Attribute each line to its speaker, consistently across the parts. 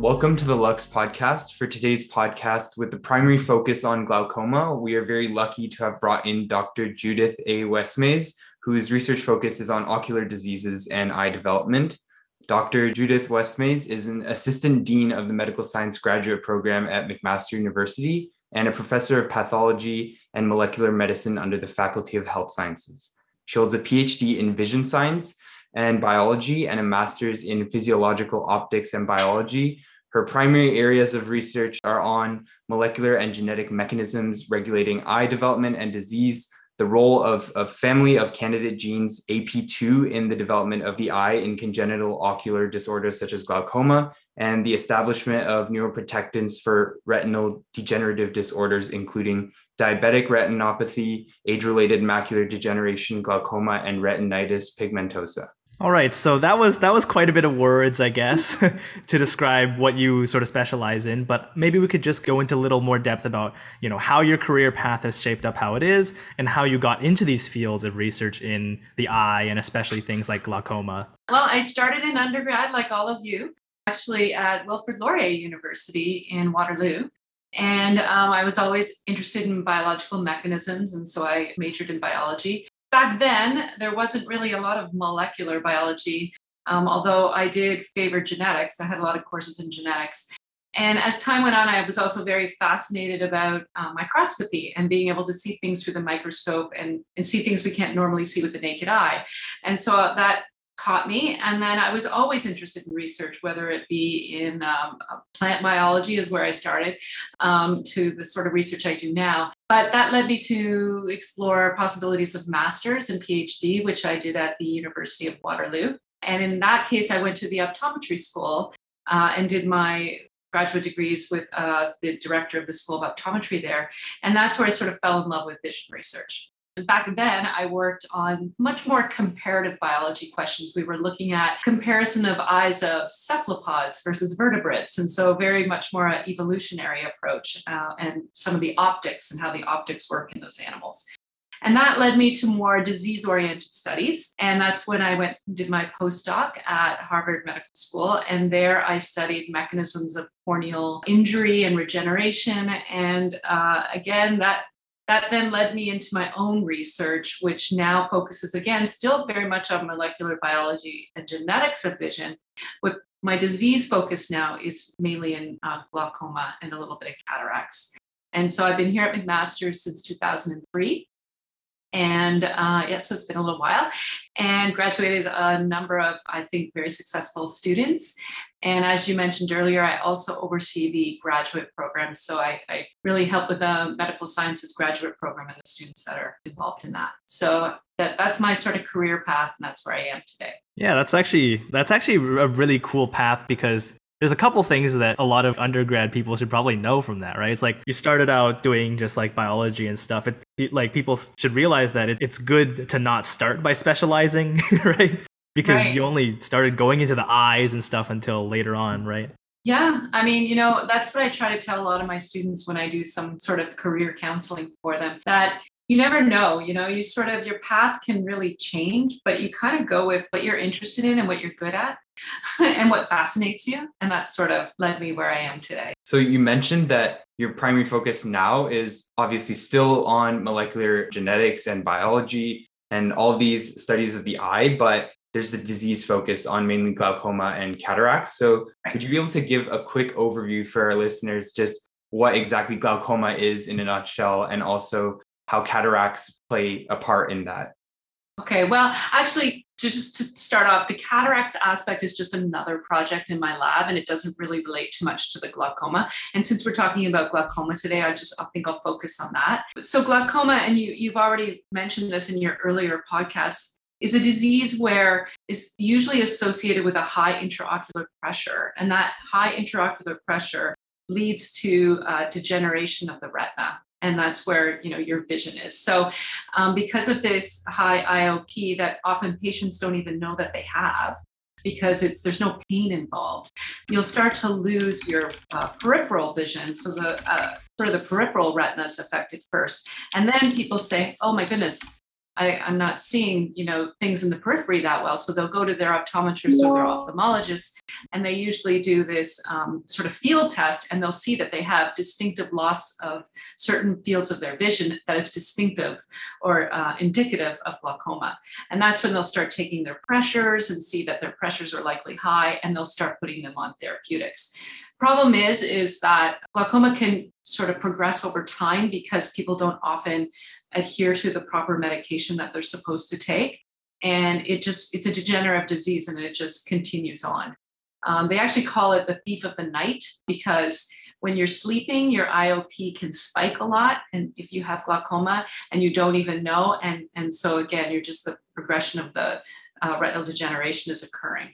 Speaker 1: Welcome to the Lux podcast. For today's podcast, with the primary focus on glaucoma, we are very lucky to have brought in Dr. Judith A. West-Mays, whose research focus is on ocular diseases and eye development. Dr. Judith West-Mays is an assistant dean of the medical science graduate program at McMaster University and a professor of pathology and molecular medicine under the Faculty of Health Sciences. She holds a PhD in vision science and biology and a master's in physiological optics and biology. Her primary areas of research are on molecular and genetic mechanisms regulating eye development and disease, the role of a family of candidate genes AP2 in the development of the eye in congenital ocular disorders such as glaucoma, and the establishment of neuroprotectants for retinal degenerative disorders, including diabetic retinopathy, age related macular degeneration, glaucoma, and retinitis pigmentosa.
Speaker 2: All right, so that was that was quite a bit of words, I guess, to describe what you sort of specialize in. But maybe we could just go into a little more depth about, you know, how your career path has shaped up how it is, and how you got into these fields of research in the eye, and especially things like glaucoma.
Speaker 3: Well, I started in undergrad, like all of you, actually at Wilfrid Laurier University in Waterloo. And um, I was always interested in biological mechanisms, and so I majored in biology back then, there wasn't really a lot of molecular biology, um, although I did favor genetics. I had a lot of courses in genetics. And as time went on, I was also very fascinated about uh, microscopy and being able to see things through the microscope and, and see things we can't normally see with the naked eye. And so that caught me. And then I was always interested in research, whether it be in um, plant biology, is where I started, um, to the sort of research I do now. But that led me to explore possibilities of master's and PhD, which I did at the University of Waterloo. And in that case, I went to the optometry school uh, and did my graduate degrees with uh, the director of the School of Optometry there. And that's where I sort of fell in love with vision research. Back then, I worked on much more comparative biology questions. We were looking at comparison of eyes of cephalopods versus vertebrates, and so very much more an evolutionary approach uh, and some of the optics and how the optics work in those animals. And that led me to more disease oriented studies. And that's when I went did my postdoc at Harvard Medical School. And there I studied mechanisms of corneal injury and regeneration. And uh, again, that that then led me into my own research, which now focuses again, still very much on molecular biology and genetics of vision. What my disease focus now is mainly in uh, glaucoma and a little bit of cataracts. And so I've been here at McMaster since 2003. And uh, yeah, so it's been a little while, and graduated a number of, I think, very successful students. And as you mentioned earlier, I also oversee the graduate program. So I, I, really help with the medical sciences graduate program and the students that are involved in that. So that, that's my sort of career path, and that's where I am today.
Speaker 2: Yeah, that's actually that's actually a really cool path because there's a couple things that a lot of undergrad people should probably know from that, right? It's like you started out doing just like biology and stuff. It, like people should realize that it, it's good to not start by specializing, right? Because right. you only started going into the eyes and stuff until later on, right?
Speaker 3: Yeah, I mean, you know, that's what I try to tell a lot of my students when I do some sort of career counseling for them that you never know, you know, you sort of your path can really change, but you kind of go with what you're interested in and what you're good at and what fascinates you. And that sort of led me where I am today.
Speaker 1: So you mentioned that your primary focus now is obviously still on molecular genetics and biology and all these studies of the eye, but there's a disease focus on mainly glaucoma and cataracts. So, would you be able to give a quick overview for our listeners just what exactly glaucoma is in a nutshell and also how cataracts play a part in that?
Speaker 3: Okay, well, actually, to just to start off, the cataracts aspect is just another project in my lab, and it doesn't really relate too much to the glaucoma. And since we're talking about glaucoma today, I just I think I'll focus on that. So glaucoma, and you you've already mentioned this in your earlier podcast, is a disease where is usually associated with a high intraocular pressure and that high intraocular pressure leads to uh, degeneration of the retina and that's where you know your vision is. So um, because of this high iop that often patients don't even know that they have because it's there's no pain involved you'll start to lose your uh, peripheral vision so the uh, sort of the peripheral retina is affected first. And then people say oh my goodness I, am not seeing, you know, things in the periphery that well. So they'll go to their optometrist or their ophthalmologist, and they usually do this um, sort of field test, and they'll see that they have distinctive loss of certain fields of their vision that is distinctive or uh, indicative of glaucoma. And that's when they'll start taking their pressures and see that their pressures are likely high, and they'll start putting them on therapeutics. Problem is, is that glaucoma can sort of progress over time because people don't often adhere to the proper medication that they're supposed to take. And it just, it's a degenerative disease and it just continues on. Um, they actually call it the thief of the night because when you're sleeping, your IOP can spike a lot. And if you have glaucoma and you don't even know, and, and so again, you're just the progression of the uh, retinal degeneration is occurring.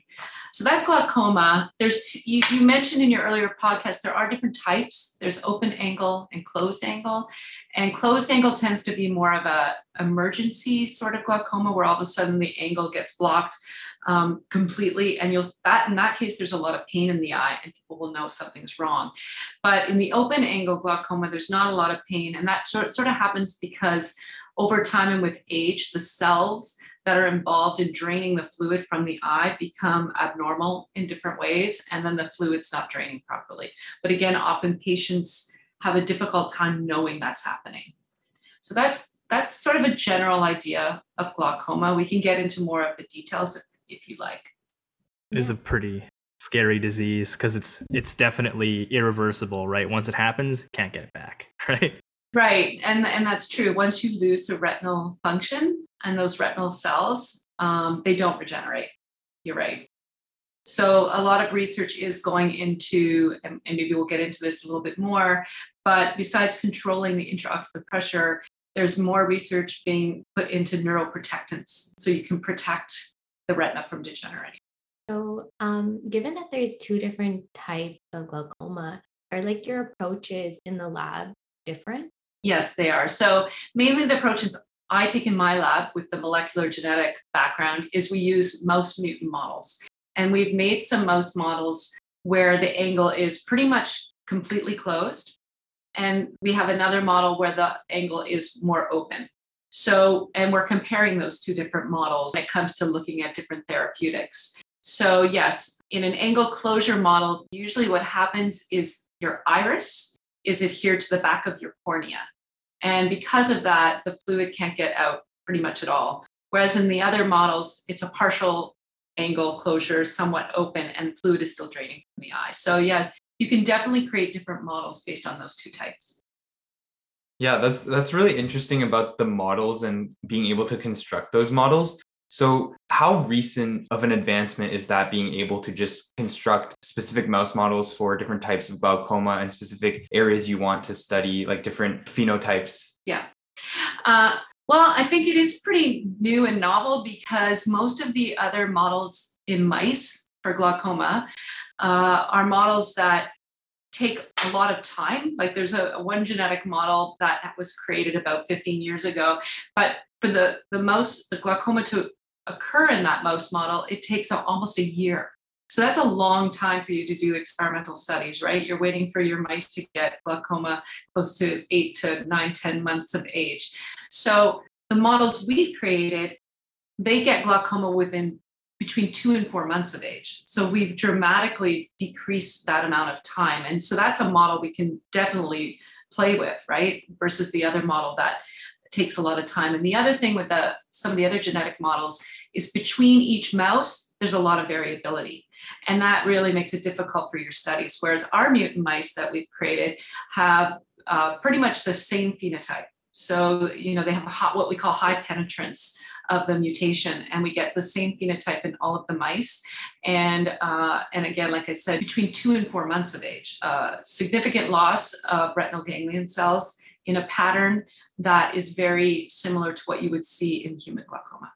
Speaker 3: So that's glaucoma. There's you, you mentioned in your earlier podcast there are different types. There's open angle and closed angle, and closed angle tends to be more of a emergency sort of glaucoma where all of a sudden the angle gets blocked um, completely, and you'll that in that case there's a lot of pain in the eye, and people will know something's wrong. But in the open angle glaucoma, there's not a lot of pain, and that sort sort of happens because over time and with age, the cells that are involved in draining the fluid from the eye become abnormal in different ways, and then the fluid's not draining properly. But again, often patients have a difficult time knowing that's happening. So that's that's sort of a general idea of glaucoma. We can get into more of the details if, if you like.
Speaker 2: It is a pretty scary disease because it's it's definitely irreversible, right? Once it happens, can't get it back, right?
Speaker 3: Right, and and that's true. Once you lose the retinal function and those retinal cells, um, they don't regenerate. You're right. So a lot of research is going into, and maybe we'll get into this a little bit more. But besides controlling the intraocular pressure, there's more research being put into neuroprotectants, so you can protect the retina from degenerating.
Speaker 4: So, um, given that there's two different types of glaucoma, are like your approaches in the lab different?
Speaker 3: Yes, they are. So mainly the approaches I take in my lab with the molecular genetic background is we use mouse mutant models. And we've made some mouse models where the angle is pretty much completely closed. And we have another model where the angle is more open. So, and we're comparing those two different models when it comes to looking at different therapeutics. So, yes, in an angle closure model, usually what happens is your iris is adhered to the back of your cornea. And because of that, the fluid can't get out pretty much at all. Whereas in the other models, it's a partial angle closure, somewhat open, and fluid is still draining from the eye. So, yeah, you can definitely create different models based on those two types.
Speaker 1: Yeah, that's that's really interesting about the models and being able to construct those models. So, how recent of an advancement is that being able to just construct specific mouse models for different types of glaucoma and specific areas you want to study, like different phenotypes?
Speaker 3: Yeah. Uh, well, I think it is pretty new and novel because most of the other models in mice for glaucoma uh, are models that take a lot of time. Like there's a, a, one genetic model that was created about 15 years ago, but for the the mouse, the glaucoma to occur in that mouse model, it takes a, almost a year. So that's a long time for you to do experimental studies, right? You're waiting for your mice to get glaucoma close to eight to nine, ten months of age. So the models we've created, they get glaucoma within between two and four months of age. So we've dramatically decreased that amount of time. And so that's a model we can definitely play with, right? Versus the other model that takes a lot of time. And the other thing with the, some of the other genetic models is between each mouse, there's a lot of variability. And that really makes it difficult for your studies. Whereas our mutant mice that we've created have uh, pretty much the same phenotype. So, you know, they have a hot, what we call high penetrance of the mutation, and we get the same phenotype in all of the mice. And uh, and again, like I said, between two and four months of age, uh, significant loss of retinal ganglion cells in a pattern that is very similar to what you would see in human glaucoma.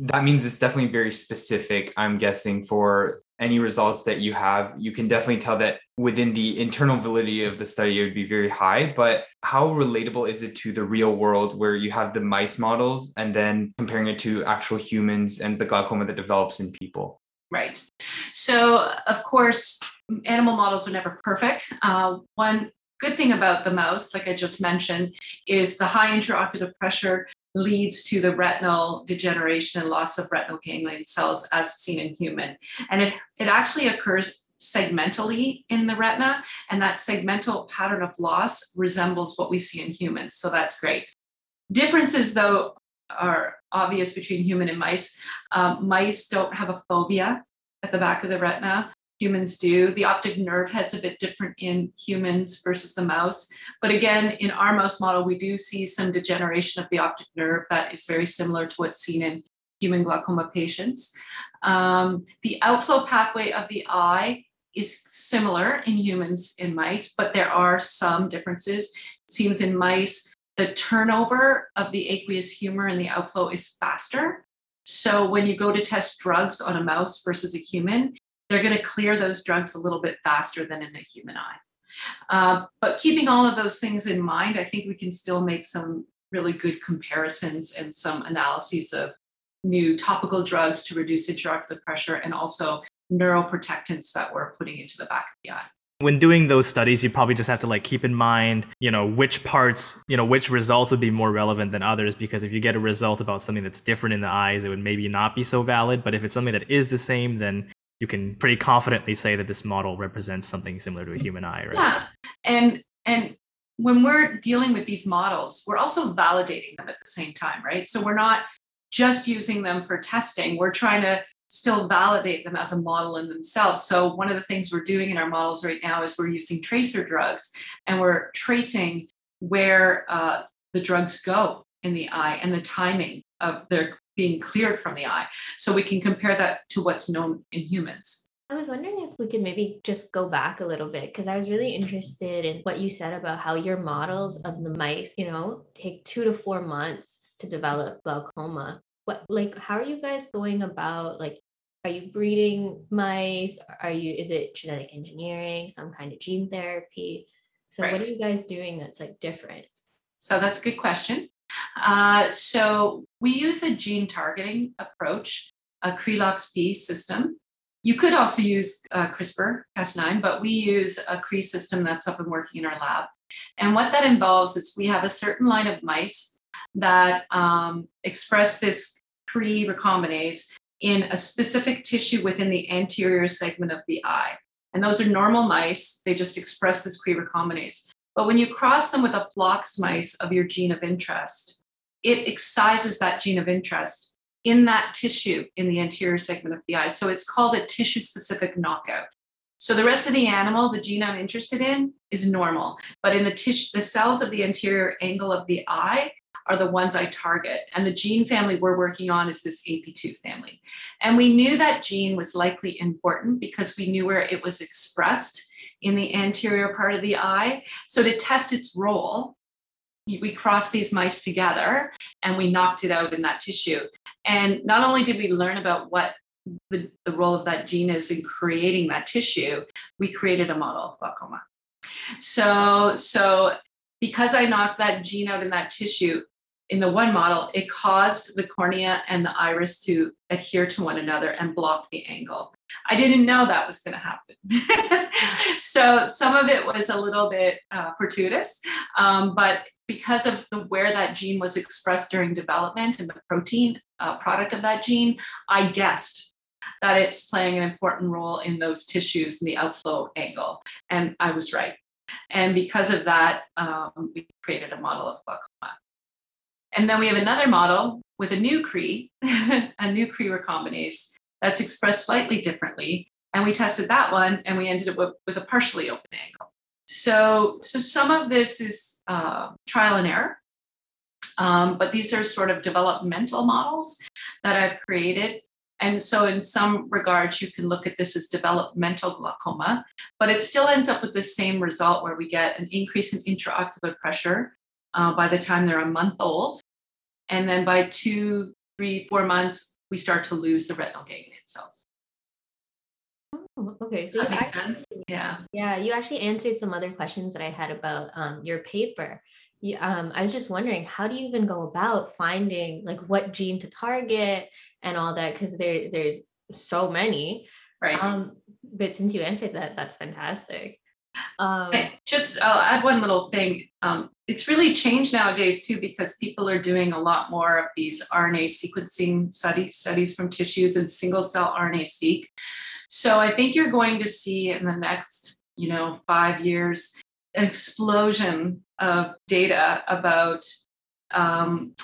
Speaker 1: That means it's definitely very specific, I'm guessing, for any results that you have. You can definitely tell that within the internal validity of the study, it would be very high. But how relatable is it to the real world where you have the mice models and then comparing it to actual humans and the glaucoma that develops in people?
Speaker 3: Right. So, of course, animal models are never perfect. Uh, one good thing about the mouse, like I just mentioned, is the high intraocular pressure leads to the retinal degeneration and loss of retinal ganglion cells as seen in human. And it, it actually occurs segmentally in the retina, and that segmental pattern of loss resembles what we see in humans. So that's great. Differences, though, are obvious between human and mice. Um, mice don't have a fovea at the back of the retina humans do. The optic nerve head's a bit different in humans versus the mouse. But again, in our mouse model, we do see some degeneration of the optic nerve that is very similar to what's seen in human glaucoma patients. Um, the outflow pathway of the eye is similar in humans and mice, but there are some differences. It seems in mice, the turnover of the aqueous humor and the outflow is faster. So when you go to test drugs on a mouse versus a human, they're going to clear those drugs a little bit faster than in a human eye. Uh, but keeping all of those things in mind, I think we can still make some really good comparisons and some analyses of new topical drugs to reduce intraocular pressure and also neuroprotectants that we're putting into the back of the eye
Speaker 2: when doing those studies you probably just have to like keep in mind you know which parts you know which results would be more relevant than others because if you get a result about something that's different in the eyes it would maybe not be so valid but if it's something that is the same then you can pretty confidently say that this model represents something similar to a human eye, right?
Speaker 3: Yeah. And and when we're dealing with these models, we're also validating them at the same time, right? So we're not just using them for testing. We're trying to still validate them as a model in themselves. So one of the things we're doing in our models right now is we're using tracer drugs and we're tracing where uh, the drugs go in the eye and the timing of their being cleared from the eye. So we can compare that to what's known in humans.
Speaker 4: I was wondering if we could maybe just go back a little bit because I was really interested in what you said about how your models of the mice, you know, take two to four months to develop glaucoma. What, like, how are you guys going about, like, are you breeding mice? Are you, is it genetic engineering, some kind of gene therapy? So, right. what are you guys doing that's like different?
Speaker 3: So, that's a good question. Uh, so we use a gene targeting approach, a CRE-LOXP system. You could also use uh, CRISPR Cas9, but we use a CRE system that's up and working in our lab. And what that involves is we have a certain line of mice that um, express this CRE recombinase in a specific tissue within the anterior segment of the eye. And those are normal mice. They just express this CRE recombinase. But when you cross them with a floxed mice of your gene of interest, it excises that gene of interest in that tissue in the anterior segment of the eye. So it's called a tissue specific knockout. So the rest of the animal, the gene I'm interested in, is normal. But in the tissue, the cells of the anterior angle of the eye are the ones I target. And the gene family we're working on is this AP2 family. And we knew that gene was likely important because we knew where it was expressed in the anterior part of the eye. So to test its role, we cross these mice together and we knocked it out in that tissue. And not only did we learn about what the, the role of that gene is in creating that tissue, we created a model of glaucoma. So, so because I knocked that gene out in that tissue, in the one model, it caused the cornea and the iris to adhere to one another and block the angle. I didn't know that was going to happen. so some of it was a little bit uh, fortuitous, um, but because of the, where that gene was expressed during development and the protein uh, product of that gene, I guessed that it's playing an important role in those tissues and the outflow angle. And I was right. And because of that, um, we created a model of glaucoma. And then we have another model with a new CRE, a new CRE recombinase that's expressed slightly differently. And we tested that one and we ended up with, with a partially open angle. So, so some of this is uh, trial and error, um, but these are sort of developmental models that I've created. And so, in some regards, you can look at this as developmental glaucoma, but it still ends up with the same result where we get an increase in intraocular pressure uh, by the time they're a month old. And then by two, three, four months, we start to lose the retinal ganglion cells.
Speaker 4: Oh, okay. So
Speaker 3: that makes actually, sense. Yeah.
Speaker 4: Yeah. You actually answered some other questions that I had about um, your paper. You, um, I was just wondering, how do you even go about finding like what gene to target and all that? Because there, there's so many.
Speaker 3: Right.
Speaker 4: Um, but since you answered that, that's fantastic. Um,
Speaker 3: just I'll add one little thing. Um, it's really changed nowadays too because people are doing a lot more of these RNA sequencing study, studies from tissues and single cell RNA seq. So I think you're going to see in the next, you know, five years, an explosion of data about um,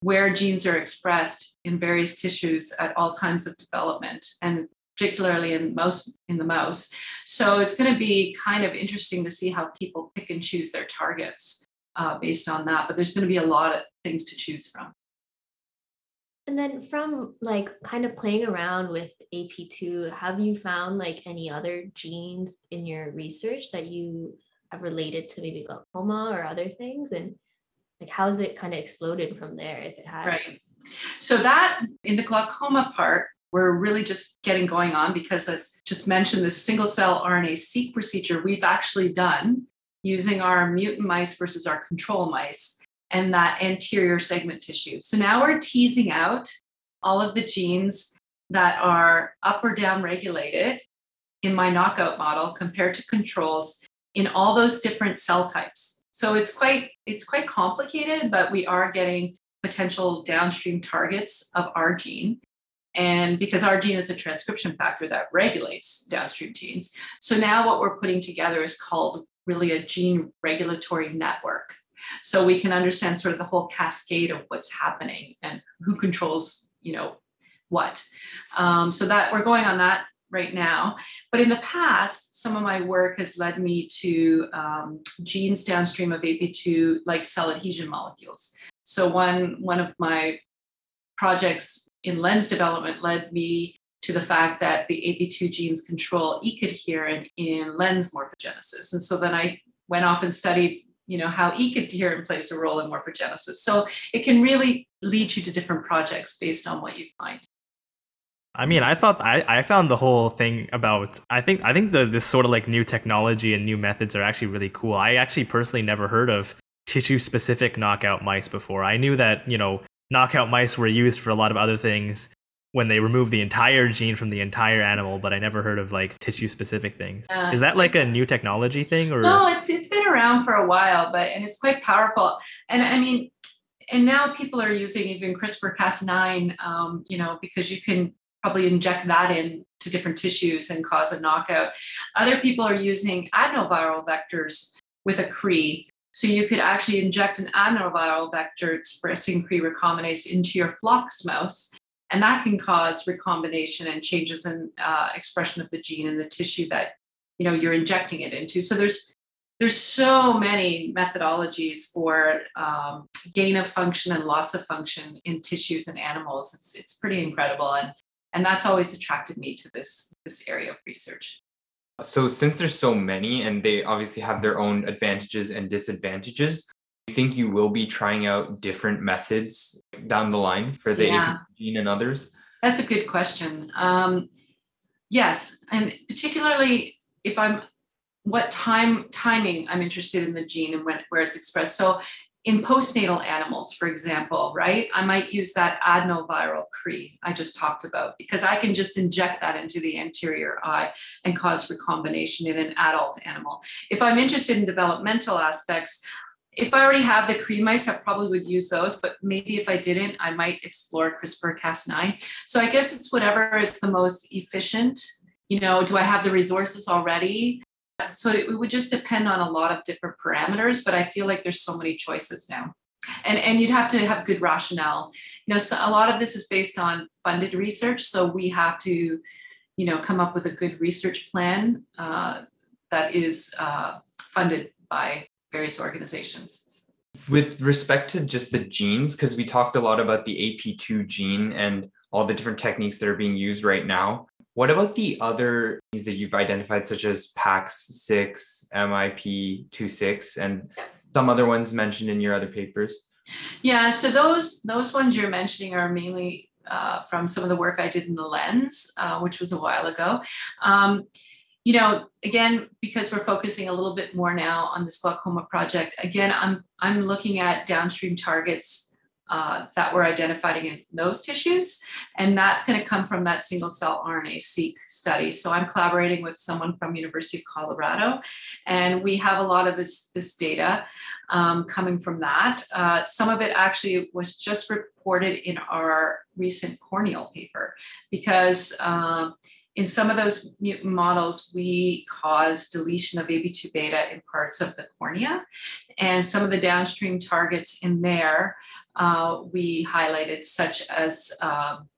Speaker 3: where genes are expressed in various tissues at all times of development and particularly in mouse in the mouse so it's going to be kind of interesting to see how people pick and choose their targets uh, based on that but there's going to be a lot of things to choose from.
Speaker 4: And then from like kind of playing around with ap2 have you found like any other genes in your research that you have related to maybe glaucoma or other things? And like how's it kind of exploded from there if it has?
Speaker 3: Right. So that in the glaucoma part we're really just getting going on because as just mentioned the single cell rna seq procedure we've actually done using our mutant mice versus our control mice and that anterior segment tissue so now we're teasing out all of the genes that are up or down regulated in my knockout model compared to controls in all those different cell types so it's quite it's quite complicated, but we are getting potential downstream targets of our gene. And because our gene is a transcription factor that regulates downstream genes. So now what we're putting together is called really a gene regulatory network. So we can understand sort of the whole cascade of what's happening and who controls, you know, what. Um, so that we're going on that right now. But in the past, some of my work has led me to um, genes downstream of AP2, like cell adhesion molecules. So one, one of my projects in lens development led me to the fact that the AP2 genes control e-cadherin in lens morphogenesis. And so then I went off and studied you know how e-cadherin plays a role in morphogenesis so it can really lead you to different projects based on what you find
Speaker 2: I mean, I thought I, I found the whole thing about I think I think the this sort of like new technology and new methods are actually really cool. I actually personally never heard of tissue specific knockout mice before. I knew that, you know, knockout mice were used for a lot of other things when they remove the entire gene from the entire animal, but I never heard of like tissue specific things. Uh, Is that like a new technology thing or
Speaker 3: No, it's it's been around for a while, but and it's quite powerful. And I mean and now people are using even CRISPR Cas9, um, you know, because you can probably inject that in to different tissues and cause a knockout. Other people are using adenoviral vectors with a CRE. So you could actually inject an adenoviral vector expressing CRE recombinase into your floxed mouse, and that can cause recombination and changes in uh, expression of the gene in the tissue that you know you're injecting it into. So there's there's so many methodologies for um, gain of function and loss of function in tissues and animals. It's it's pretty incredible, and and that's always attracted me to this this area of research
Speaker 1: so since there's so many and they obviously have their own advantages and disadvantages do you think you will be trying out different methods down the line for the yeah. gene and others?
Speaker 3: That's a good question. Um, yes and particularly if i'm what time timing i'm interested in the gene and when where it's expressed. So in postnatal animals, for example, right, I might use that adenoviral CRE I just talked about because I can just inject that into the anterior eye and cause recombination in an adult animal. If I'm interested in developmental aspects, if I already have the CRE mice, I probably would use those, but maybe if I didn't, I might explore CRISPR Cas9. So I guess it's whatever is the most efficient. You know, do I have the resources already? So it would just depend on a lot of different parameters, but I feel like there's so many choices now. And, and you'd have to have good rationale. You know, so a lot of this is based on funded research. So we have to, you know, come up with a good research plan uh, that is uh, funded by various organizations.
Speaker 1: With respect to just the genes, because we talked a lot about the AP2 gene and all the different techniques that are being used right now. What about the other things that you've identified, such as PAX6, MIP26, and some other ones mentioned in your other papers?
Speaker 3: Yeah, so those those ones you're mentioning are mainly uh, from some of the work I did in the lens, uh, which was a while ago. Um, you know, again, because we're focusing a little bit more now on this glaucoma project, again, I'm I'm looking at downstream targets uh, that we're identifying in those tissues. And that's going to come from that single cell RNA-seq study. So I'm collaborating with someone from University of Colorado, and we have a lot of this, this data um, coming from that. Uh, some of it actually was just reported in our recent corneal paper because um, in some of those mutant models, we cause deletion of AP2 beta in parts of the cornea. And some of the downstream targets in there uh, we highlighted, such as um,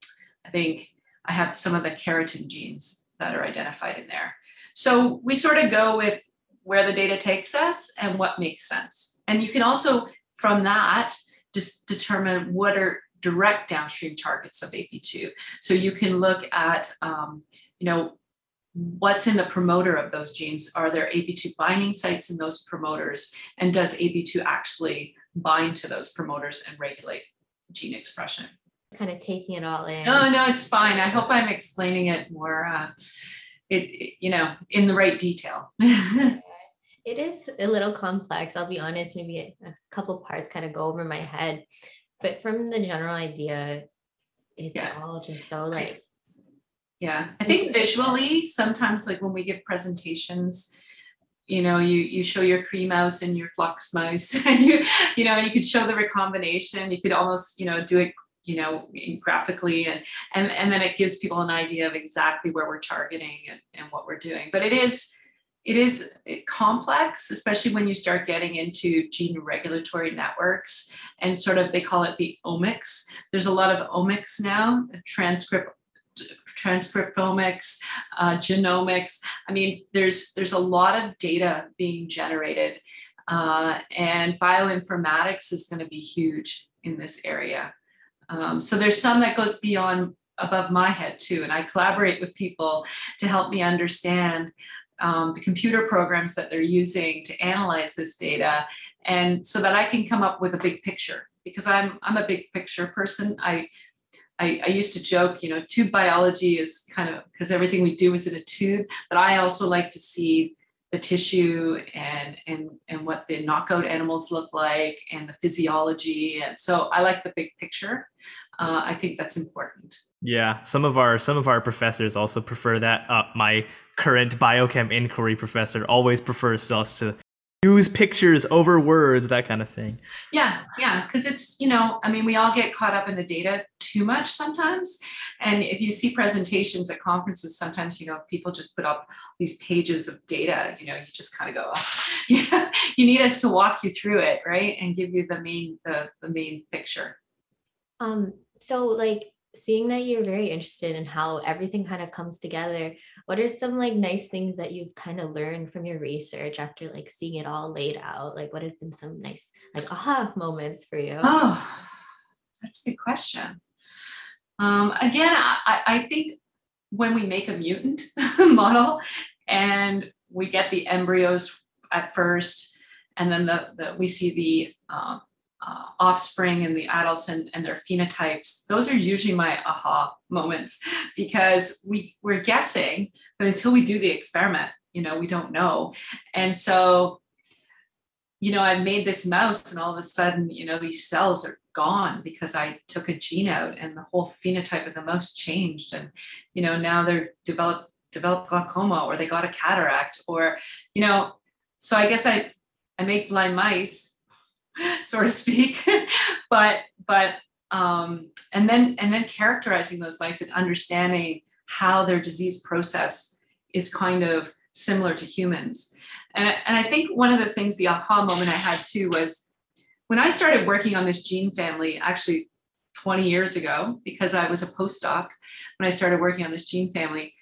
Speaker 3: I think I have some of the keratin genes that are identified in there. So we sort of go with where the data takes us and what makes sense. And you can also, from that, just determine what are direct downstream targets of AP2. So you can look at, um, you know, what's in the promoter of those genes. Are there AP2 binding sites in those promoters? And does AP2 actually bind to those promoters and regulate gene expression.
Speaker 4: Kind of taking it all in.
Speaker 3: No, no, it's fine. I hope I'm explaining it more, uh, it, it you know, in the right detail.
Speaker 4: it is a little complex. I'll be honest. Maybe a couple parts kind of go over my head, but from the general idea, it's yeah. all just so like.
Speaker 3: Yeah, I think visually, sometimes like when we give presentations, you know you you show your CRE mouse and your flox mouse and you you know you could show the recombination. You could almost you know do it you know graphically and and and then it gives people an idea of exactly where we're targeting and, and what we're doing. But it is it is complex especially when you start getting into gene regulatory networks and sort of they call it the omics. There's a lot of omics now transcript transcriptomics, uh, genomics. I mean, there's there's a lot of data being generated, uh, and bioinformatics is going to be huge in this area. Um, so there's some that goes beyond above my head too, and I collaborate with people to help me understand um, the computer programs that they're using to analyze this data and so that i can come up with a big picture because i'm i'm a big picture person i I, I, used to joke, you know, tube biology is kind of because everything we do is in a tube, but I also like to see the tissue and and and what the knockout animals look like and the physiology, and so I like the big picture. Uh, I think that's important.
Speaker 2: Yeah, some of our some of our professors also prefer that. Uh, my current biochem inquiry professor always prefers us to use pictures over words, that kind of thing.
Speaker 3: Yeah, yeah, because it's, you know, I mean, we all get caught up in the data too much sometimes. And if you see presentations at conferences, sometimes, you know, people just put up these pages of data, you know, you just kind of go, oh, yeah, you need us to walk you through it, right? And give you the main, the, the main picture.
Speaker 4: Um, so like seeing that you're very interested in how everything kind of comes together what are some like nice things that you've kind of learned from your research after like seeing it all laid out? Like what have been some nice like aha moments for you?
Speaker 3: Oh that's a good question. Um, again I, I think when we make a mutant model and we get the embryos at first and then the, the we see the um, uh, offspring and the adults and, and their phenotypes, those are usually my aha moments because we, we're guessing, but until we do the experiment, you know, we don't know. And so, you know, I made this mouse and all of a sudden, you know, these cells are gone because I took a gene out and the whole phenotype of the mouse changed. And, you know, now they're developed developed glaucoma or they got a cataract or, you know, so I guess I I make blind mice so to speak. but but um, and then and then characterizing those mice and understanding how their disease process is kind of similar to humans. And, and I think one of the things, the aha moment I had too was when I started working on this gene family, actually 20 years ago, because I was a postdoc when I started working on this gene family,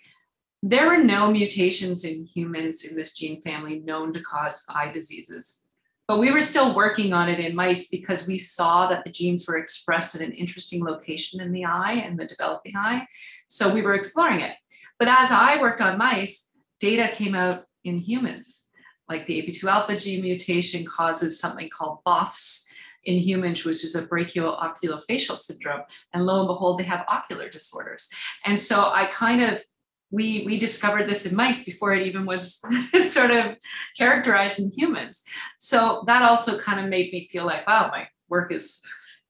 Speaker 3: there were no mutations in humans in this gene family known to cause eye diseases. But we were still working on it in mice because we saw that the genes were expressed at an interesting location in the eye and the developing eye. So we were exploring it. But as I worked on mice, data came out in humans. Like the AP2 alpha gene mutation causes something called BOFS in humans, which is a branchiooculofacial syndrome. And lo and behold, they have ocular disorders. And so I kind of we we discovered this in mice before it even was sort of characterized in humans. So that also kind of made me feel like wow my work is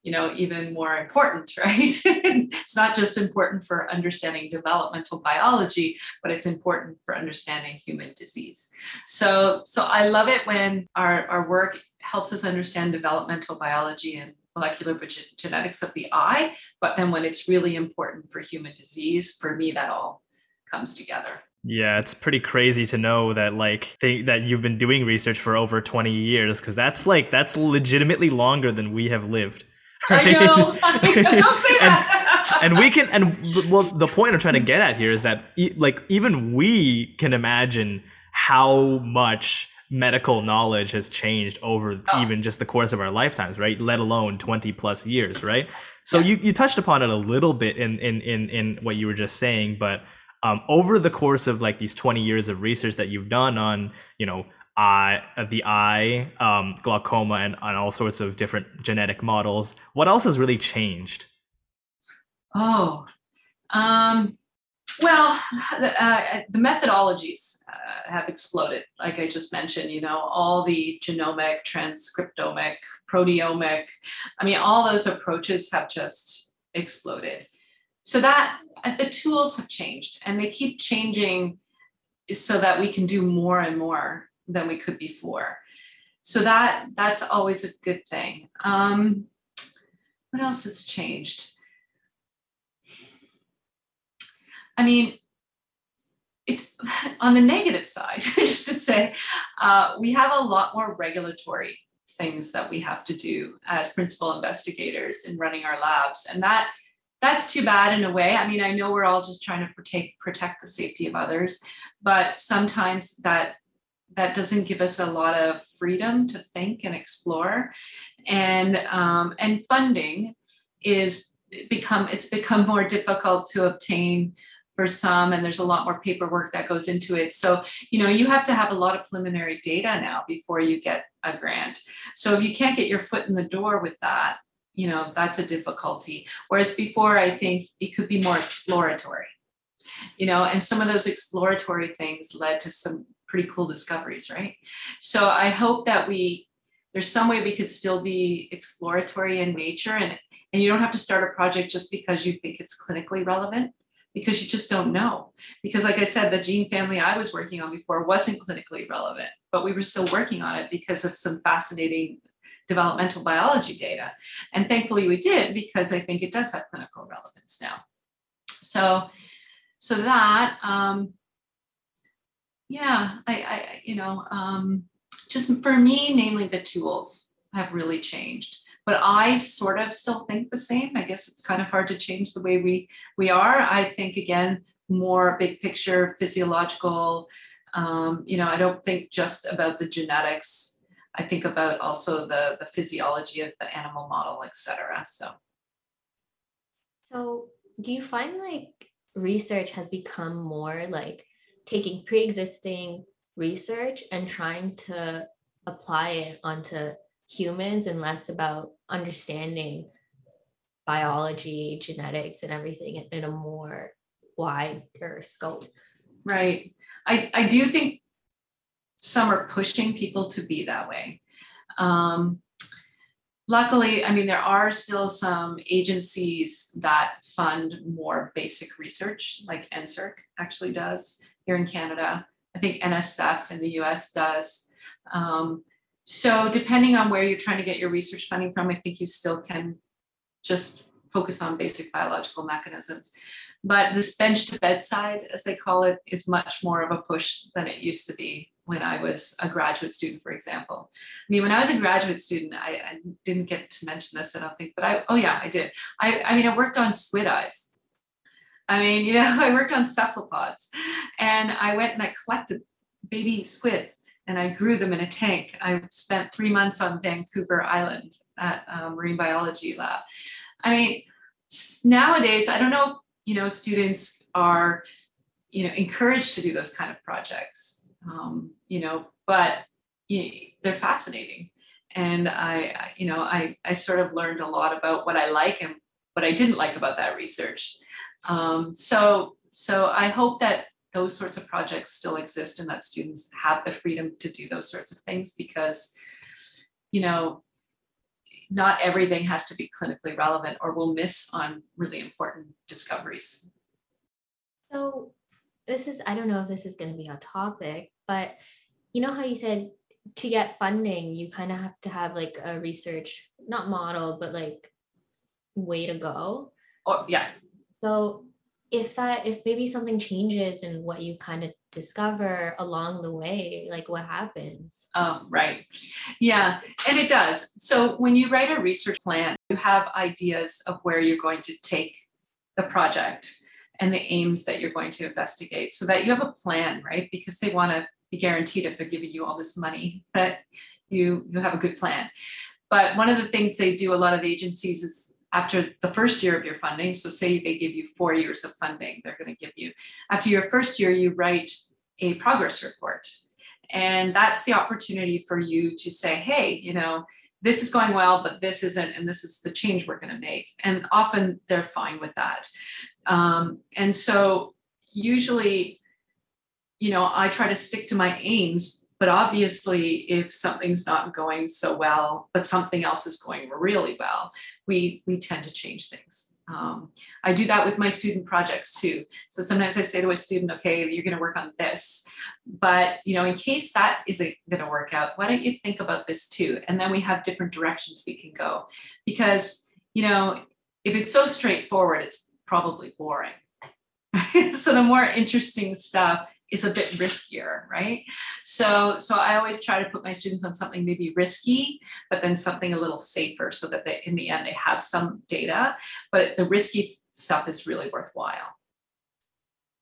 Speaker 3: you know even more important right? It's not just important for understanding developmental biology but it's important for understanding human disease. So so i love it when our, our work helps us understand developmental biology and molecular genetics of the eye but then when it's really important for human disease for me that all comes together
Speaker 2: yeah, it's pretty crazy to know that like that you've been doing research for over 20 years because that's like that's legitimately longer than we have lived.
Speaker 3: Right? I know. Don't say
Speaker 2: that. and, and we can and well the point I'm trying to get at here is that like even we can imagine how much medical knowledge has changed over oh. even just the course of our lifetimes, right? Let alone 20 plus years, right? So yeah. you, you touched upon it a little bit in, in, in, in what you were just saying, but um, over the course of like these 20 years of research that you've done on, you know, eye, uh, the eye, um, glaucoma, and, and all sorts of different genetic models, what else has really changed?
Speaker 3: Oh, um, well, the, uh, the methodologies uh, have exploded. Like I just mentioned, you know, all the genomic, transcriptomic, proteomic, I mean, all those approaches have just exploded. So that uh, the tools have changed and they keep changing so that we can do more and more than we could before. So that that's always a good thing. Um, what else has changed? I mean, it's on the negative side, just to say, uh, we have a lot more regulatory things that we have to do as principal investigators in running our labs, and that that's too bad in a way. I mean, I know we're all just trying to protect protect the safety of others, but sometimes that that doesn't give us a lot of freedom to think and explore, and um, and funding is become it's become more difficult to obtain for some and there's a lot more paperwork that goes into it. So you know you have to have a lot of preliminary data now before you get a grant. So if you can't get your foot in the door with that you know that's a difficulty. Whereas before i think it could be more exploratory you know and some of those exploratory things led to some pretty cool discoveries right? So i hope that we there's some way we could still be exploratory in nature and and you don't have to start a project just because you think it's clinically relevant because you just don't know. Because like i said the gene family i was working on before wasn't clinically relevant but we were still working on it because of some fascinating developmental biology data. And thankfully we did because I think it does have clinical relevance now. So, so that, um, yeah, I, I, you know, um, just for me, namely the tools have really changed. But I sort of still think the same. I guess it's kind of hard to change the way we we are. I think again, more big picture, physiological. Um, you know, I don't think just about the genetics I think about also the, the physiology of the animal model, et cetera. So.
Speaker 4: So do you find like research has become more like taking pre-existing research and trying to apply it onto humans and less about understanding biology, genetics, and everything in a more wider scope?
Speaker 3: Right. I, I do think some are pushing people to be that way. Um, luckily, I mean, there are still some agencies that fund more basic research, like NSERC actually does here in Canada. I think NSF in the US does. Um, so, depending on where you're trying to get your research funding from, I think you still can just focus on basic biological mechanisms. But this bench to bedside, as they call it, is much more of a push than it used to be when I was a graduate student, for example. I mean, when I was a graduate student, I, I didn't get to mention this, I don't think, but I, oh yeah, I did. I, I mean, I worked on squid eyes. I mean, you know, I worked on cephalopods and I went and I collected baby squid and I grew them in a tank. I spent three months on Vancouver Island at a Marine Biology Lab. I mean, nowadays, I don't know if, you know, students are, you know, encouraged to do those kind of projects um, you know, but you they're fascinating. And I, you know, I, I sort of learned a lot about what I like and what I didn't like about that research. Um, so, so I hope that those sorts of projects still exist and that students have the freedom to do those sorts of things because, you know, not everything has to be clinically relevant or we'll miss on really important discoveries.
Speaker 4: So, this is, I don't know if this is going to be a topic, but you know how you said to get funding, you kind of have to have like a research, not model, but like way to go.
Speaker 3: Oh, yeah.
Speaker 4: So, if that if maybe something changes in what you kind of discover along the way like what happens
Speaker 3: oh right yeah and it does so when you write a research plan you have ideas of where you're going to take the project and the aims that you're going to investigate so that you have a plan right because they want to be guaranteed if they're giving you all this money that you you have a good plan but one of the things they do a lot of agencies is after the first year of your funding, so say they give you four years of funding, they're going to give you, after your first year, you write a progress report. And that's the opportunity for you to say, hey, you know, this is going well, but this isn't, and this is the change we're going to make. And often they're fine with that. Um, and so usually, you know, I try to stick to my aims but obviously, if something's not going so well, but something else is going really well, we we tend to change things. Um, I do that with my student projects too. So sometimes I say to a student, "Okay, you're going to work on this, but you know, in case that isn't going to work out, why don't you think about this too?" And then we have different directions we can go, because you know, if it's so straightforward, it's probably boring. so the more interesting stuff is a bit riskier, right? So, so I always try to put my students on something maybe risky, but then something a little safer so that they, in the end, they have some data, but the risky stuff is really worthwhile.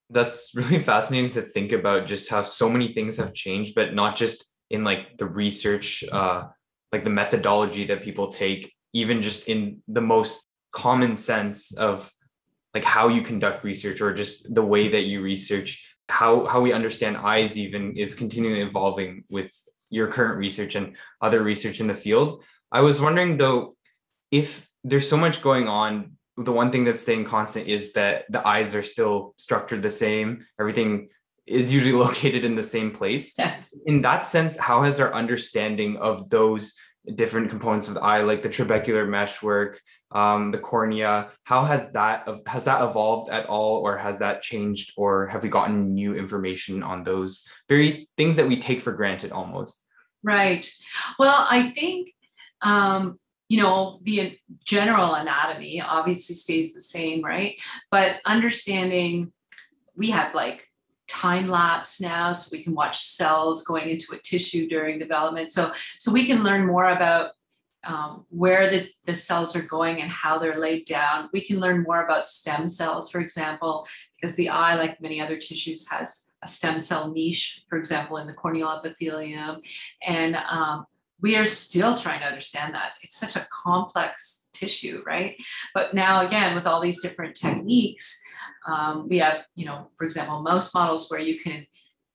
Speaker 1: That's really fascinating to think about just how so many things have changed, but not just in like the research, uh, like the methodology that people take, even just in the most common sense of like how you conduct research or just the way that you research how how we understand eyes even is continually evolving with your current research and other research in the field. I was wondering though, if there's so much going on, the one thing that's staying constant is that the eyes are still structured the same. Everything is usually located in the same place.
Speaker 3: Yeah.
Speaker 1: In that sense, how has our understanding of those different components of the eye, like the trabecular meshwork, um, the cornea. How has that has that evolved at all, or has that changed, or have we gotten new information on those very things that we take for granted almost?
Speaker 3: Right. Well, I think um, you know the general anatomy obviously stays the same, right? But understanding we have like time lapse now so we can watch cells going into a tissue during development so so we can learn more about um, where the, the cells are going and how they're laid down. We can learn more about stem cells for example because the eye like many other tissues has a stem cell niche for example in the corneal epithelium. And um, we are still trying to understand that. It's such a complex tissue right? But now again with all these different techniques um, we have, you know, for example, mouse models where you can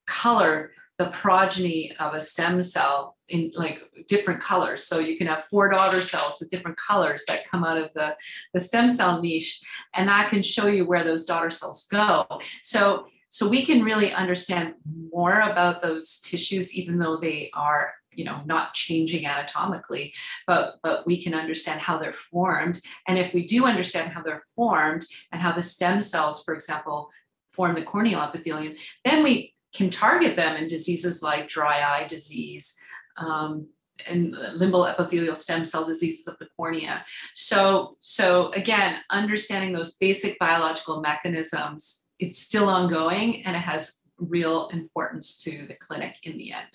Speaker 3: color the progeny of a stem cell in like different colors. So you can have four daughter cells with different colors that come out of the, the stem cell niche, and that can show you where those daughter cells go. So so we can really understand more about those tissues, even though they are you know not changing anatomically but but we can understand how they're formed and if we do understand how they're formed and how the stem cells for example form the corneal epithelium then we can target them in diseases like dry eye disease um, and limbal epithelial stem cell diseases of the cornea so so again understanding those basic biological mechanisms it's still ongoing and it has real importance to the clinic in the end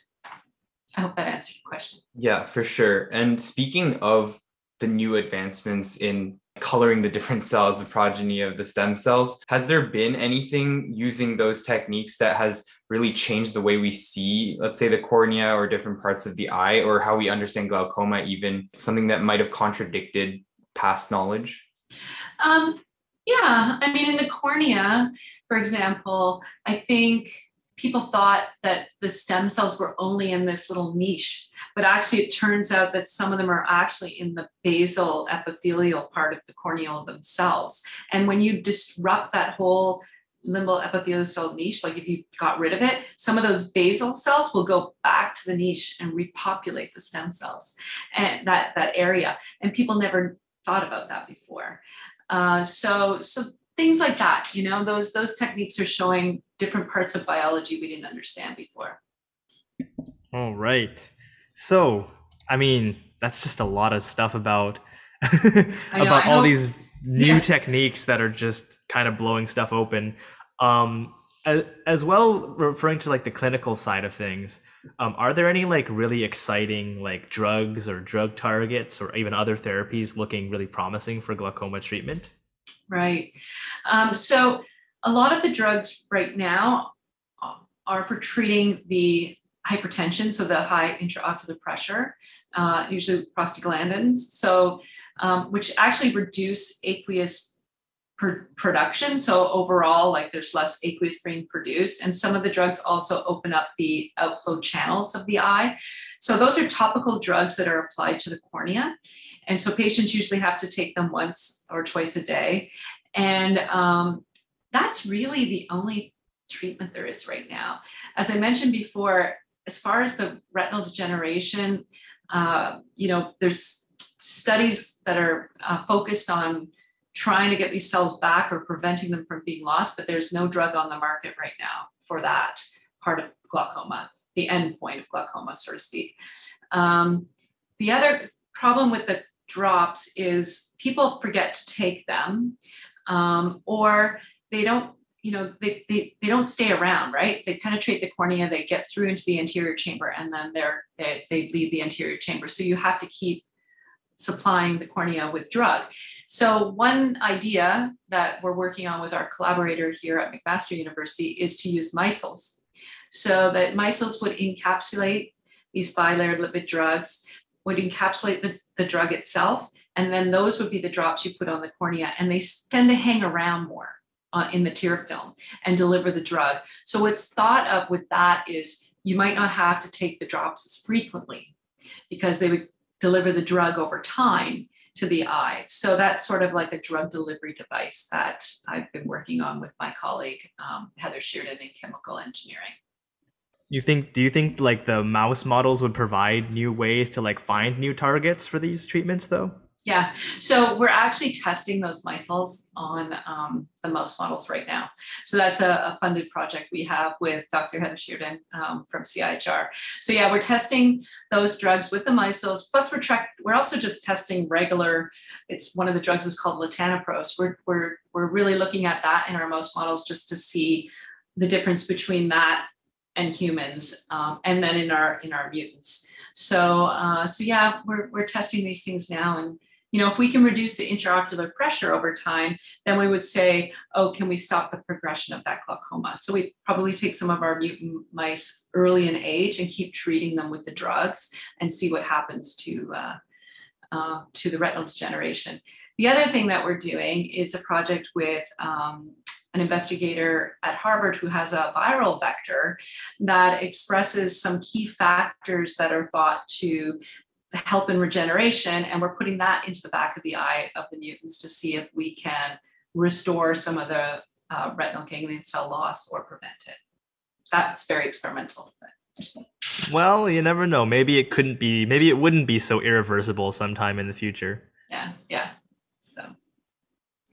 Speaker 3: I hope that answered your question.
Speaker 1: Yeah, for sure. And speaking of the new advancements in coloring the different cells, the progeny of the stem cells, has there been anything using those techniques that has really changed the way we see, let's say, the cornea or different parts of the eye, or how we understand glaucoma, even something that might have contradicted past knowledge?
Speaker 3: Um, yeah, I mean, in the cornea, for example, I think people thought that the stem cells were only in this little niche, but actually it turns out that some of them are actually in the basal epithelial part of the corneal themselves. And when you disrupt that whole limbal epithelial cell niche, like if you got rid of it, some of those basal cells will go back to the niche and repopulate the stem cells and that that area. And people never thought about that before. Uh, so so things like that, you know, those those techniques are showing different parts of biology we didn't understand before.
Speaker 2: All right. So, I mean, that's just a lot of stuff about about all these new yeah. techniques that are just kind of blowing stuff open. Um, as, as well, referring to like the clinical side of things, um, are there any like really exciting like drugs or drug targets or even other therapies looking really promising for glaucoma treatment?
Speaker 3: Right. Um, so a lot of the drugs right now are for treating the hypertension, so the high intraocular pressure, uh, usually prostaglandins, so um, which actually reduce aqueous pr- production. So overall, like there's less aqueous being produced, and some of the drugs also open up the outflow channels of the eye. So those are topical drugs that are applied to the cornea, and so patients usually have to take them once or twice a day, and um, that's really the only treatment there is right now. As I mentioned before, as far as the retinal degeneration, uh, you know, there's studies that are uh, focused on trying to get these cells back or preventing them from being lost, but there's no drug on the market right now for that part of glaucoma, the end point of glaucoma, so to speak. Um, the other problem with the drops is people forget to take them um, or they don't you know they, they they don't stay around right? They penetrate the cornea they get through into the anterior chamber and then they're they, they leave the anterior chamber. So you have to keep supplying the cornea with drug. So one idea that we're working on with our collaborator here at mcmaster university is to use micelles so that micelles would encapsulate these bilayered lipid drugs would encapsulate the, the drug itself and then those would be the drops you put on the cornea and they tend to hang around more uh, in the tear film and deliver the drug. So what's thought of with that is you might not have to take the drops as frequently because they would deliver the drug over time to the eye. So that's sort of like a drug delivery device that I've been working on with my colleague um, Heather Sheardown in chemical engineering.
Speaker 2: You think? Do you think like the mouse models would provide new ways to like find new targets for these treatments, though?
Speaker 3: Yeah, so we're actually testing those micelles on um, the mouse models right now. So that's a, a, funded project we have with Dr. Heather Sheardown um, from CIHR. So yeah, we're testing those drugs with the micelles. Plus, we're tra- we're also just testing regular. It's one of the drugs is called latanoprost. We're we're we're really looking at that in our mouse models just to see the difference between that and humans, um, and then in our in our mutants. So uh, so yeah, we're we're testing these things now and you know, if we can reduce the intraocular pressure over time, then we would say, oh, can we stop the progression of that glaucoma? So we probably take some of our mutant mice early in age and keep treating them with the drugs and see what happens to uh, uh, to the retinal degeneration. The other thing that we're doing is a project with um, an investigator at Harvard who has a viral vector that expresses some key factors that are thought to help in regeneration. And we're putting that into the back of the eye of the mutants to see if we can restore some of the uh, retinal ganglion cell loss or prevent it. That's very experimental.
Speaker 2: Well, you never know. Maybe it couldn't be, maybe it wouldn't be so irreversible sometime in the future.
Speaker 3: Yeah, yeah. So.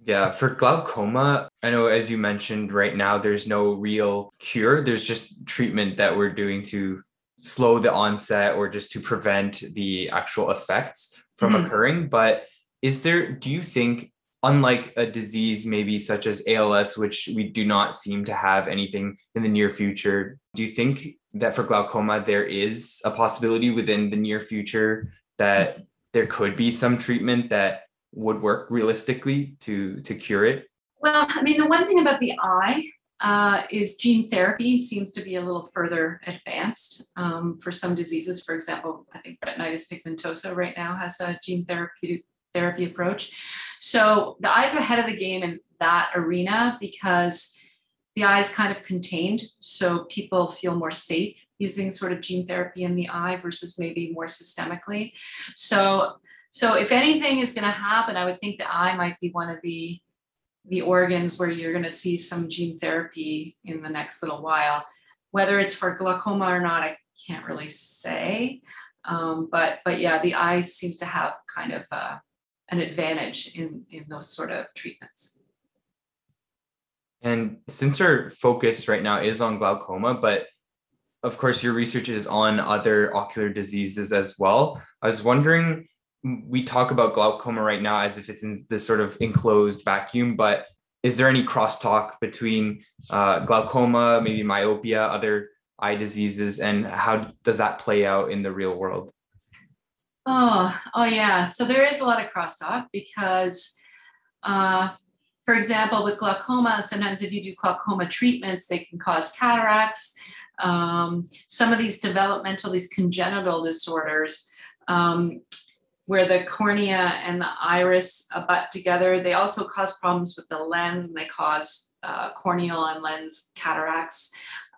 Speaker 1: Yeah, for glaucoma, I know as you mentioned right now, there's no real cure. There's just treatment that we're doing to slow the onset or just to prevent the actual effects from mm-hmm. occurring. But is there, do you think, unlike a disease maybe such as ALS, which we do not seem to have anything in the near future, do you think that for glaucoma there is a possibility within the near future that there could be some treatment that would work realistically to to cure it?
Speaker 3: Well, I mean, the one thing about the eye uh, is gene therapy seems to be a little further advanced um, for some diseases. For example, I think retinitis pigmentosa right now has a gene therapeutic therapy approach. So the eye's ahead of the game in that arena because the eye is kind of contained. So people feel more safe using sort of gene therapy in the eye versus maybe more systemically. So, so if anything is going to happen, I would think the eye might be one of the the organs where you're going to see some gene therapy in the next little while. Whether it's for glaucoma or not, I can't really say. Um, but but yeah, the eye seems to have kind of uh, an advantage in in those sort of treatments.
Speaker 1: And since our focus right now is on glaucoma, but of course your research is on other ocular diseases as well. I was wondering, we talk about glaucoma right now as if it's in this sort of enclosed vacuum, but is there any crosstalk between uh, glaucoma, maybe myopia, other eye diseases, and how does that play out in the real world?
Speaker 3: Oh, oh yeah. So there is a lot of crosstalk because, uh, for example, with glaucoma, sometimes if you do glaucoma treatments, they can cause cataracts. Um, some of these developmental, these congenital disorders, um, where the cornea and the iris abut together, they also cause problems with the lens and they cause uh, corneal and lens cataracts.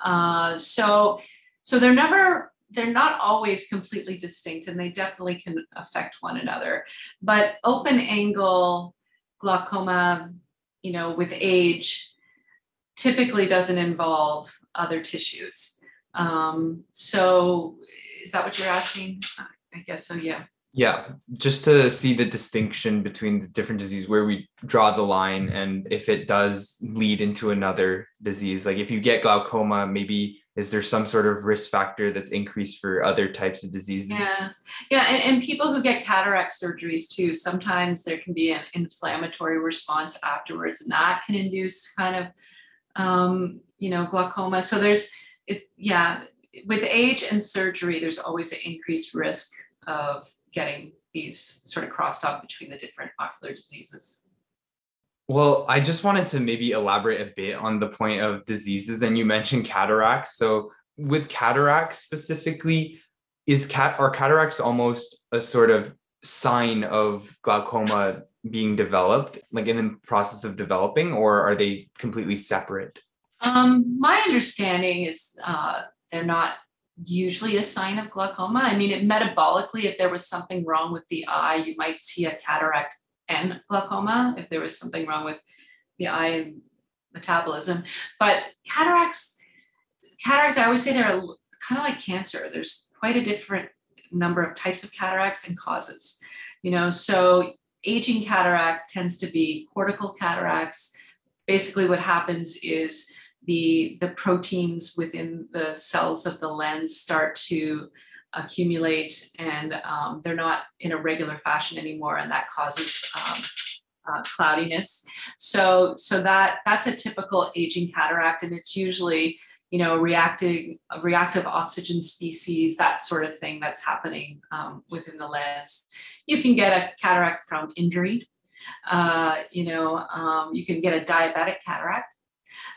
Speaker 3: Uh, so, so they're never they're not always completely distinct and they definitely can affect one another. But open angle glaucoma, you know, with age typically doesn't involve other tissues. Um, so is that what you're asking? I guess so, yeah.
Speaker 1: Yeah, just to see the distinction between the different diseases where we draw the line and if it does lead into another disease. Like if you get glaucoma, maybe is there some sort of risk factor that's increased for other types of diseases?
Speaker 3: Yeah, yeah, and, and people who get cataract surgeries too, sometimes there can be an inflammatory response afterwards, and that can induce kind of, um, you know, glaucoma. So there's, it's yeah, with age and surgery, there's always an increased risk of getting these sort of crosstalk between the different ocular diseases.
Speaker 1: Well, I just wanted to maybe elaborate a bit on the point of diseases, and you mentioned cataracts. So, with cataracts specifically, is cat are cataracts almost a sort of sign of glaucoma being developed, like in the process of developing, or are they completely separate?
Speaker 3: Um, my understanding is uh, they're not usually a sign of glaucoma. I mean, it metabolically, if there was something wrong with the eye, you might see a cataract and glaucoma if there was something wrong with the eye metabolism. But cataracts, cataracts, I always say they're kind of like cancer. There's quite a different number of types of cataracts and causes. You know, so aging cataract tends to be cortical cataracts. Basically, what happens is the, the proteins within the cells of the lens start to accumulate and um, they're not in a regular fashion anymore and that causes um, uh, cloudiness. So so that that's a typical aging cataract and it's usually you know reacting reactive oxygen species that sort of thing that's happening um, within the lens. You can get a cataract from injury. Uh, you know um, you can get a diabetic cataract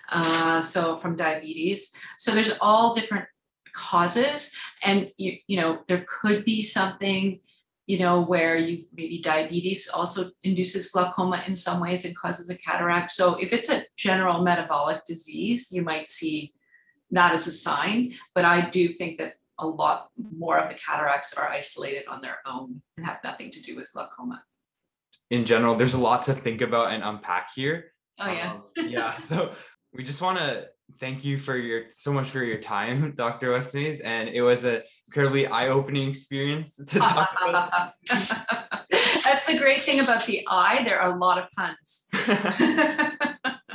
Speaker 3: uh, so from diabetes. So there's all different causes, and you you know there could be something you know where you maybe diabetes also induces glaucoma in some ways and causes a cataract. So if it's a general metabolic disease, you might see that as a sign. But I do think that a lot more of the cataracts are isolated on their own and have nothing to do with glaucoma.
Speaker 1: In general, there's a lot to think about and unpack here.
Speaker 3: Oh yeah.
Speaker 1: Um, yeah. So we just want to thank you for your so much for your time, Dr. West-Mays, and it was an incredibly eye-opening experience to talk about.
Speaker 3: That's the great thing about the eye. There are a lot of puns.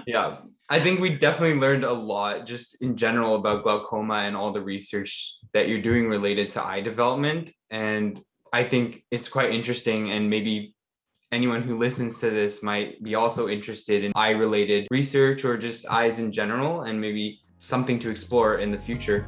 Speaker 1: yeah, I think we definitely learned a lot just in general about glaucoma and all the research that you're doing related to eye development. And I think it's quite interesting and maybe anyone who listens to this might be also interested in eye related research or just eyes in general and maybe something to explore in the future.